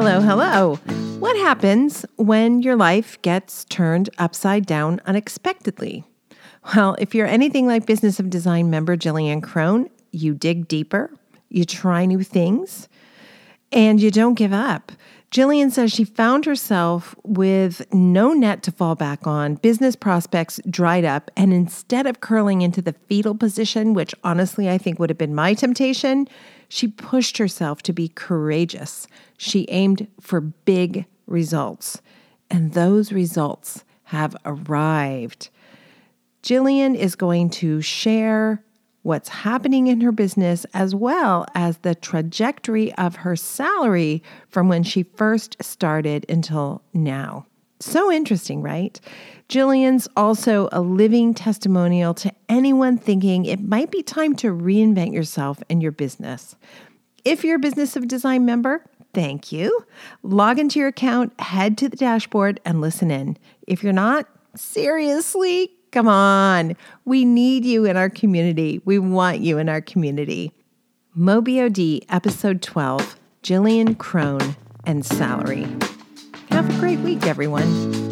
Hello, hello. What happens when your life gets turned upside down unexpectedly? Well, if you're anything like Business of Design member Jillian Crone, you dig deeper, you try new things, and you don't give up. Jillian says she found herself with no net to fall back on, business prospects dried up, and instead of curling into the fetal position, which honestly I think would have been my temptation, she pushed herself to be courageous. She aimed for big results, and those results have arrived. Jillian is going to share what's happening in her business as well as the trajectory of her salary from when she first started until now. So interesting, right? Jillian's also a living testimonial to anyone thinking it might be time to reinvent yourself and your business. If you're a Business of Design member, thank you. Log into your account, head to the dashboard, and listen in. If you're not, seriously, come on. We need you in our community. We want you in our community. MoBOD, Episode 12 Jillian Crone and Salary. Have a great week, everyone.